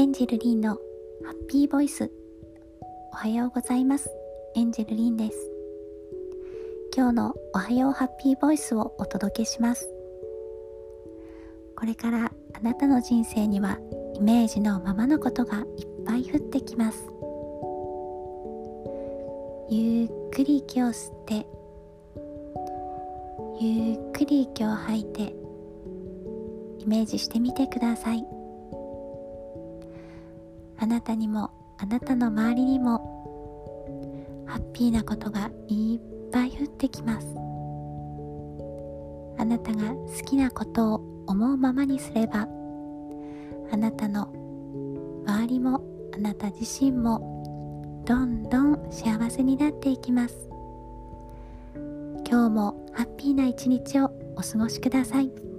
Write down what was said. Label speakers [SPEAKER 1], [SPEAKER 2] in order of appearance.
[SPEAKER 1] エンジェルリンのハッピーボイス。おはようございます。エンジェルリンです。今日のおはようハッピーボイスをお届けします。これからあなたの人生にはイメージのままのことがいっぱい降ってきます。ゆっくり息を吸ってゆっくり息を吐いてイメージしてみてください。あなたにもあなたの周りにもハッピーなことがいっぱい降ってきますあなたが好きなことを思うままにすればあなたの周りもあなた自身もどんどん幸せになっていきます今日もハッピーな一日をお過ごしください。